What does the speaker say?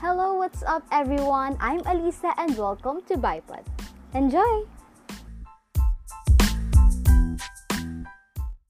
Hello, what's up everyone? I'm Alisa and welcome to Bipod. Enjoy!